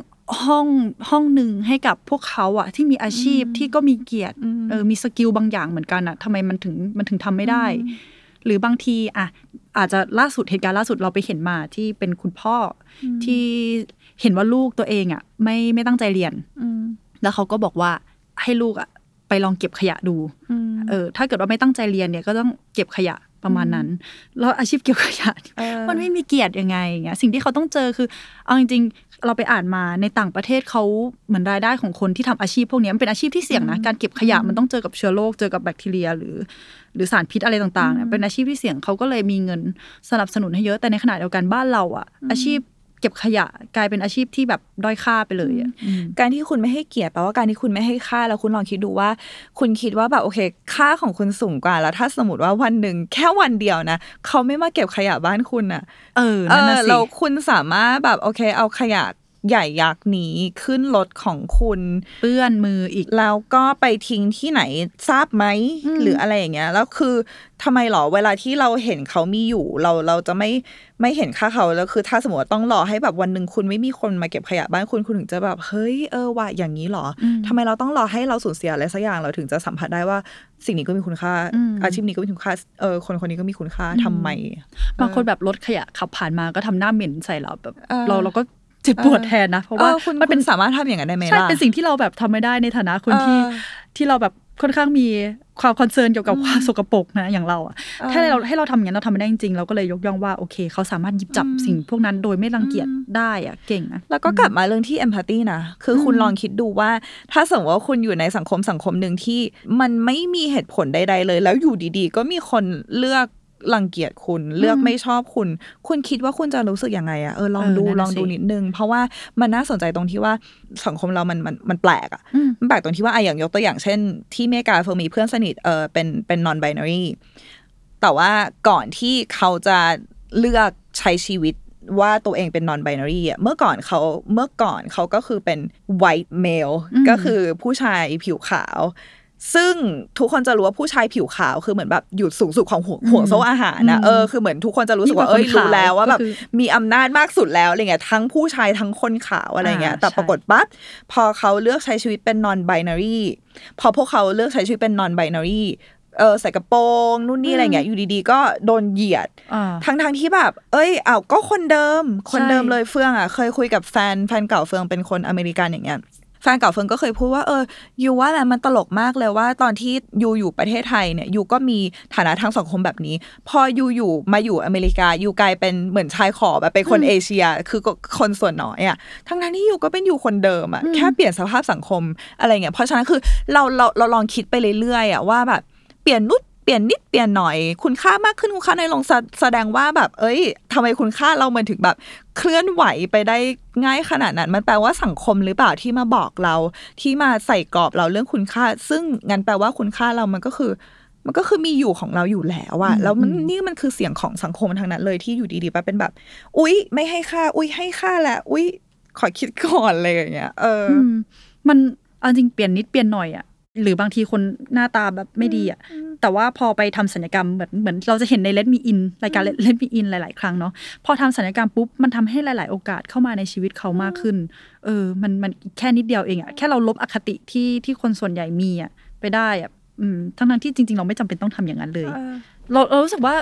C: ห้องห้องหนึ่งให้กับพวกเขาอะที่มีอาชีพที่ก็มีเกียรติเออมีสกิลบางอย่างเหมือนกันอะทำไมมันถึงมันถึงทำไม่ได้ หรือบางทีอะอาจจะล่าสุดเหตุการณ์ล่าสุดเราไปเห็นมาที่เป็นคุณพ่ออที่เห็นว่าลูกตัวเองอะไม่ไม่ตั้งใจเรียนแล้วเขาก็บอกว่าให้ลูกอะไปลองเก็บขยะดูเออ ถ้าเกิดว่าไม่ตั้งใจเรียนเนี่ยก็ต้องเก็บขยะประมาณนั้น แล้วอาชีพเก็บขยะเนี่ย
B: เออ
C: มันไม่มีเกียรติยังไงอย่างเงี้ยสิ่งที่เขาต้องเจอคือเอาจริงๆเราไปอ่านมาในต่างประเทศเขาเหมือนรายได้ของคนที่ทำอาชีพพวกเนี้ยมันเป็นอาชีพที่เสี่ยงนะการเก็บขยะมันต้องเจอกับเชื้อโรคเจอกับแบคทีเรีย หรือ หรือสารพิษอะไรต่างๆเนี่ยเป็นอาชีพที่เสี่ยงเขาก็เลยมีเงินสนับสนุนให้เยอะแต่ในขณะเดียวกันบ้านเราอะอาชีพ เก็บขยะกลายเป็นอาชีพที่แบบด้อยค่าไปเลยอะอืม
B: การที่คุณไม่ให้เกียรติแปลว่าการที่คุณไม่ให้ค่าแล้วคุณลองคิดดูว่า คุณคิดว่าแบบโอเค ค่าของคุณสูงกว่าแล้ว ถ้าสมมติว่าวันหนึ่งแค่วันเดียวนะเขาไม่มาเก็บขยะบ้านคุณอะ
C: เออ
B: เอ
C: นั่น
B: อ
C: น่ะสิ
B: แล้วคุณสามารถแบบโอเค เอาขยะ ใหญ่ยักษ์นี้ขึ้นรถของคุณ
C: เปื้อนมืออีก
B: แล้วก็ไปทิ้งที่ไหนทราบไหม
C: อืม
B: หรืออะไรอย่างเงี้ยแล้วคือทำไมหรอเวลาที่เราเห็นเขามีอยู่ เราเราจะไม่ไม่เห็นค่าเขาแล้วคือ ถ้าสมมติว่าต้องรอให้แบบวันหนึ่งคุณไม่มีคนมาเก็บขยะบ้านคุณคุณถึงจะแบบเฮ้ยเออว่าอย่างนี้หรออทำไมเราต้องรอให้เราสูญเสียอะไรสักอย่างเราถึงจะสัมผัสได้ว่าสิ่งนี้ก็มีคุณค่า
C: อืม
B: อาชีพนี้ก็มีคุณค่าเออคนคนนี้ก็มีคุณค่าทำไม
C: บางคนแบบรถขยะขับผ่านมาก็ทำหน้าเหม็นใส่เราแบบ
B: เออ
C: เราเราก็ เจ็บปวดแทนนะ เพราะว่า
B: เออคุณ
C: มันเป็น
B: คุณสามารถทำอย่างนั้นได้ไหม
C: ใช่
B: ล่ะ
C: เป็นสิ่งที่เราแบบทำไม่ได้ในฐานะคนที่
B: เออ
C: ที่เราแบบค่อนข้างมีความคอนเซิร์นเกี่ยวกับความสกปรกนะอย่างเราอะ
B: เออ
C: ถ้าเราให้เราทำอย่างนั้นเราทำไม่ได้จริงๆเราก็เลยยกย่องว่าโอเค เขาสามารถหยิบจับสิ่งพวกนั้นโดยไม่รังเกียจได้อะเก่งนะ
B: แล้วก็กลับมาเรื่องที่ empathy นะคือคุณลองคิดดูว่า ถ้าสมมติว่าคุณอยู่ในสังคมสังคมหนึ่งที่มันไม่มีเหตุผลใดๆเลย แล้วอยู่ดีๆ ก็มีคนเลือก รังเกียจคุณเลือกไม่ชอบคุณ คุณคิดว่าคุณจะรู้สึกยังไงอะเออลอง
C: เออ
B: ดู
C: นั่นน่ะ
B: ลองดู
C: สิ
B: นิดนึง เพราะว่ามันน่าสนใจตรงที่ว่าสังคมเรามันมันมันแปลกอะ
C: อืม
B: มันแปลกตรงที่ว่าอะอย่างยกตัวอย่างเช่น ที่อเมริกาเฟอร์มีเพื่อนสนิทเออเป็นเป็น non binary แต่ว่าก่อนที่เขาจะเลือกใช้ชีวิตว่าตัวเองเป็น non binary อะเมื่อก่อนเขาเมื่อก่อนเขาก็คือเป็น white male
C: อืม
B: ก็คือผู้ชายผิวขาว ซึ่งทุกคนจะรู้ว่าผู้ชายผิวขาวคือเหมือนแบบอยู่สูงสุดของห่วงห่วงโซ่อาหารนะเออคือเหมือนทุกคนจะรู้สึกว่า
C: ยิ่งกว่า
B: เอ้ยรู้แล้วว่าแบบ
C: คนขาวก็คือ
B: มีอำนาจมากสุดแล้วอะไรเงี้ยทั้งผู้ชายทั้งคนขาวอะไรเงี้ย
C: อ่า
B: แต่
C: ใช่
B: ปรากฏปั๊บพอเขาเลือกใช้ชีวิตเป็น non binary พอพวกเขาเลือกใช้ชีวิตเป็น non binary เออใส่กระโปรงนู่นนี่อะไรเงี้ยอยู่ดีๆ ก็โดนเหยียด
C: อ่า
B: ทั้งทงๆที่แบบ เอ้ยอ้าวก็คนเดิม คนเดิม
C: ใช่
B: เลยเฟืองอะ เคยคุยกับแฟนแฟนเก่าเฟืองเป็นคนอเมริกันอย่างเงี้ย แฟนเก่าเฟืองก็เคยพูดว่าเออยูว่าแหละมันตลกมากเลยว่า ตอนที่ยูอยู่ประเทศไทยเนี่ยยูก็มีฐานะทางสังคมแบบนี้ พอยูอยู่มาอยู่อเมริกายูกลายเป็นเหมือนชายขอบแบบเป็นคนเอเชีย คือคนส่วนน้อยอะทั้งนั้นที่ยูก็เป็นอยู่คนเดิมอะแค่เปลี่ยนสภาพสังคมอะไรเงี้ยเพราะฉะนั้นคือเราเราเราลองคิดไปเรื่อยๆอะว่าแบบเปลี่ยนนุด เปลี่ยนนิดเปลี่ยนหน่อย คุณค่ามากขึ้นคุณค่าในอยลงแสดงว่าแบบ เอ้ยทำไมคุณค่าเรามันถึงแบบ เคลื่อนไหวไปได้ง่ายขนาดนั้น มันแปลว่าสังคมหรือเปล่าที่มาบอกเรา ที่มาใส่กรอบเราเรื่องคุณค่า ซึ่งงั้นแปลว่าคุณค่าเรามันก็คือ มันก็คือมีอยู่ของเราอยู่แล้วอะแล้วมันนี่มันคือเสียงของสังคมทางนั้นเลยที่อยู่ดีๆไปเป็นแบบ อุ๊ย ไม่ให้ค่า อุ๊ย ให้ค่าแหละอุ๊ย ขอคิดก่อนเลยอย่างเงี้ย เออ
C: มันเอาจริงเปลี่ยนนิดเปลี่ยนหน่อยอะ หรือบางทีคนหน้าตาแบบไม่ดีอะแต่ว่าพอไปทำศัลยกรรมเหมือนเหมือนเราจะเห็นในเลดมีอินรายการเลดมีอินหลาย ๆ ครั้งเนาะพอทำศัลยกรรมปุ๊บมันทำให้หลาย ๆ โอกาสเข้ามาในชีวิตเขามากขึ้น เออ มันมันแค่นิดเดียวเองอะแค่เราลบอคติที่ที่คนส่วนใหญ่มีอะไปได้อะอืมทั้งทั้งๆที่จริง ๆ เราไม่จำเป็นต้องทำอย่างนั้นเลย เราเรารู้สึกว่า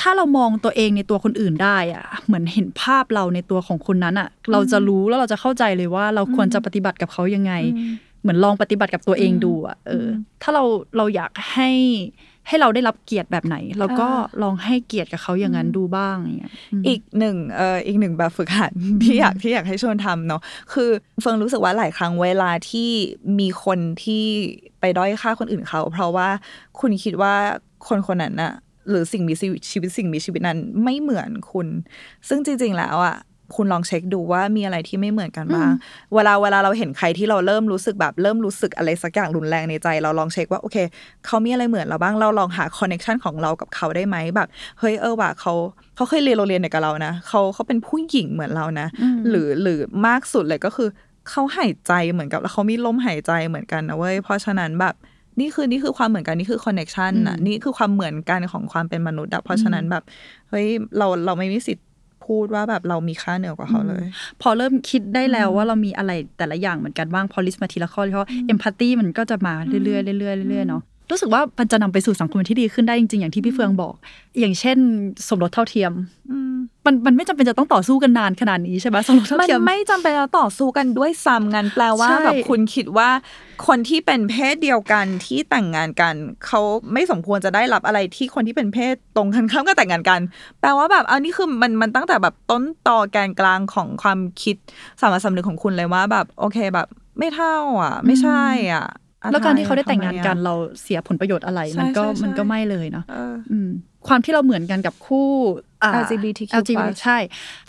C: ถ้าเรามองตัวเองในตัวคนอื่นได้อะเหมือนเห็นภาพเราในตัวของคนนั้นอะเราจะรู้แล้วเราจะเข้าใจเลยว่าเราควรจะปฏิบัติกับเขายังไง เหมือนลองปฏิบัติกับตัวเองดูอะเอออ ถ้าเราเราอยากให้ให้เราได้รับเกียรติแบบไหน เราก็ลองให้เกียรติกับเขาอย่างนั้นดูบ้างอย่างเงี้ยม
B: อีกหนึ่งเอ่ออีกหนึ่งแบบฝึกหัดที่อยากที่อยากให้ชวนทำเนาะคือเฟิงรู้สึกว่าหลายครั้งเวลาที่มีคนที่ไปด้อยค่าคนอื่นเขา เพราะว่าคุณคิดว่าคนคนนั้นน่ะหรือสิ่งมีชีวิตสิ่งมีชีวิตนั้นไม่เหมือนคุณ ซึ่งจริง ๆ แล้วอะ คุณลองเช็คดูว่ามีอะไรที่ไม่เหมือนกันบ้าง เวลาเวลาเราเห็นใครที่เราเริ่มรู้สึกแบบเริ่มรู้สึกอะไรสักอย่างรุนแรงในใจ เราลองเช็คว่าโอเคเขามีอะไรเหมือนเราบ้างเราลองหา connection ของเรากับเขาได้ไหมแบบเฮ้ยเออว่ะเขาเขาเคยเรียนโรงเรียนเดียวกับเรานะเขาเขาเป็นผู้หญิงเหมือนเรานะ หรือหรือมากสุดเลยก็คือเขาหายใจเหมือนกับแล้วเขามีลมหายใจเหมือนกันนะเว้ยเพราะฉะนั้นแบบนี่คือนี่คือความเหมือนกันนี่คือ connection อะนี่คือความเหมือนกันของความเป็นมนุษย์อะเพราะฉะนั้นแบบเฮ้ยเราเราไม่มีสิทธิ์ พูดว่าแบบเรามีค่าเหนือกว่าเขาเลย
C: พอเริ่มคิดได้แล้วว่าเรามีอะไรแต่ละอย่างเหมือนกันบ้างพอ list มาทีละข้อที่เขา empathy มันก็จะมาเรื่อยๆเรื่อยๆเรื่อยๆเนาะ รู้สึกว่ามันจะนำไปสู่สังคมที่ดีขึ้นได้จริงๆอย่างที่พี่เฟืองบอก อย่างเช่น สมรสเท่าเทียมมันมันไม่จำเป็นจะต้องต่อสู้กันนานขนาดนี้ใช่ไหมสมรสเท่าเทียมมัน
B: ไม่จำเป็นจะต่อสู้กันด้วยซ้ำงั้นแปลว่าแบบคุณคิดว่าคนที่เป็นเพศเดียวกันที่แต่งงานกันเขาไม่สมควรจะได้รับอะไรที่คนที่เป็นเพศตรงกันข้ามก็แต่งงานกัน แปลว่าแบบอันนี้คือมันมันตั้งแต่แบบต้นตอแกนกลางของความคิดสามัญสำนึกของคุณเลยว่า แบบ โอเคแบบ ไม่เท่าอะ ไม่ใช่อะ
C: แล้วการที่เขาได้แต่งงาน
B: ทำมอะ
C: กันเราเสียผลประโยชน์อะไร
B: ใช่
C: มันก็
B: ใช่ใช่
C: มันก็ไม่เลยเนาะ
B: เออ
C: อืมความที่เราเหมือนกันกับคู่อ่า
B: LGBTQ+
C: LGBT ใช่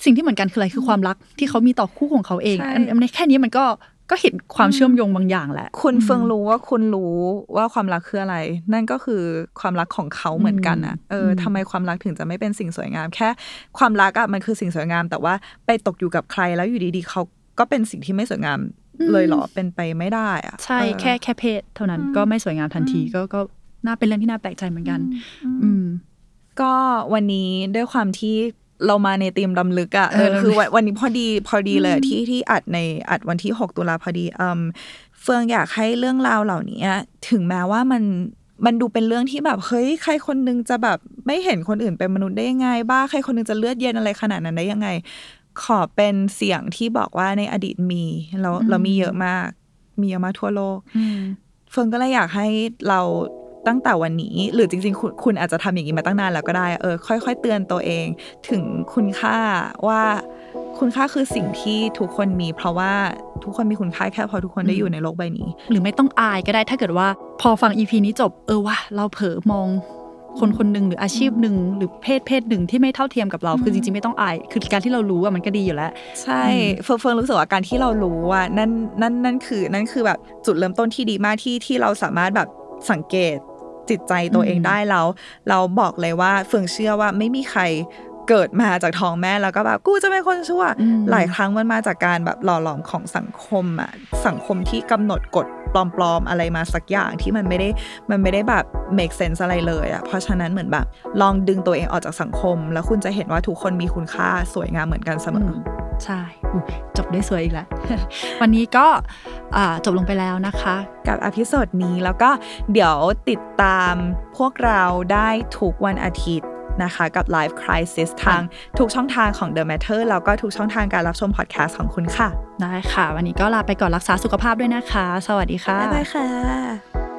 C: สิ่งที่เหมือนกันคืออะไรคือความรักที่เขามีต่อคู่ของเขาเอง
B: ใช่
C: อันอันนี้แค่นี้มันก็ก็เห็นความเชื่อมโยงบางอย่างแหละ
B: คุณเฟิงรู้ว่าคุณรู้ว่าความรักคืออะไร นั่นก็คือความรักของเขาเหมือนกันอะเอออ
C: ม
B: ทำไมความรักถึงจะไม่เป็นสิ่งสวยงาม แค่ความรักอะมันคือสิ่งสวยงาม แต่ว่าไปตกอยู่กับใครแล้วอยู่ดีๆเขาก็เป็นสิ่งที่ไม่สวยงาม เลยเหรอเป็นไปไม่ได้อะ
C: ใช่
B: เออ
C: แค่แค่เพศ เท่านั้นก็ไม่สวยงามทันทีก็ก็น่าเป็นเรื่องที่น่าแปลกใจเหมือนกัน อืม
B: ก็วันนี้ด้วยความที่เรามาในธีมลำลึกอะ่ะเออ
C: เออ
B: คือวันวันนี้พอดีพอดีเลยอะที่ที่อัดในอัดวันที่ 6 ตุลาพอดีอืมเฟืองอยากให้เรื่องราวเหล่านี้ถึงแม้ว่ามันมันดูเป็นเรื่องที่แบบเฮ้ยใครคนนึงจะแบบไม่เห็นคนอื่นเป็นมนุษย์ได้ยังไง บ้าใครคนนึงจะเลือดเย็นอะไรขนาดนั้นได้ยังไง ขอเป็นเสียงที่บอกว่าในอดีตมีแล้วเรามีเยอะมาก มีเยอะมากทั่วโลก
C: อืม
B: เฟิร์นก็เลยอยากให้เราตั้งแต่วันนี้ หรือจริง ๆ คุณคุณอาจจะทำอย่างนี้มาตั้งนานแล้วก็ได้ เออ ค่อย ๆ เตือนตัวเอง ถึงคุณค่าว่าคุณค่าคือสิ่งที่ทุกคนมี เพราะว่าทุกคนมีคุณค่าแค่พอทุกคนได้อยู่ในโลกใบนี้
C: หรือไม่ต้องอายก็ได้ถ้าเกิดว่า พอฟังอีพีนี้จบเออว่าเราเผลอมอง คนคนหนึ่งหรืออาชีพหนึ่งหรือเพศเพศหนึ่งที่ไม่เท่าเทียมกับเราคือจริงๆไม่ต้องอายคือการที่เรารู้ว่ามันก็ดีอยู่แล้ว
B: ใใช่เฟิร์นเฟิร์นรู้สึกว่าการที่เรารู้ว่านั่นนั่นนั่นคือนั่นคือแบบจุดเริ่มต้นที่ดีมากที่ที่เราสามารถแบบสังเกตจิตใจตัวเอง
C: อืม
B: ได้แล้วเราบอกเลยว่าเฟิร์นเชื่อว่าไม่มีใคร เกิดมาจากท้องแม่แล้วก็แบบกูจะเป็นคนชั่ว
C: อืม
B: หลายครั้งมันมาจากการแบบหล่อหลอมของสังคมอะสังคมที่กำหนดกฎปลอมๆอะไรมาสักอย่างที่มันไม่ได้มันไม่ได้แบบ make sense อะไรเลยอะเพราะฉะนั้นเหมือนแบบ ลองดึงตัวเองออกจากสังคม แล้วคุณจะเห็นว่าทุกคนมีคุณค่าสวยงามเหมือนกันเสมออ
C: ใช่อุ๊ยจบได้สวยอีกแล้ว วันนี้ก็อ่าจบลงไปแล้วนะคะ
B: กับ episode นี้แล้วก็เดี๋ยวติดตามพวกเราได้ทุกวันอาทิตย์ นะคะกับ Live Crisis ทางทุกช่องทางของ The Matter แล้วก็ทุกช่องทางการรับชมพอดแคสต์ของคุณค่ะ
C: ได้ค่ะ วันนี้ก็ลาไปก่อนรักษาสุขภาพด้วยนะคะ สวัสดีค่ะ
B: บ๊ายบายค่ะ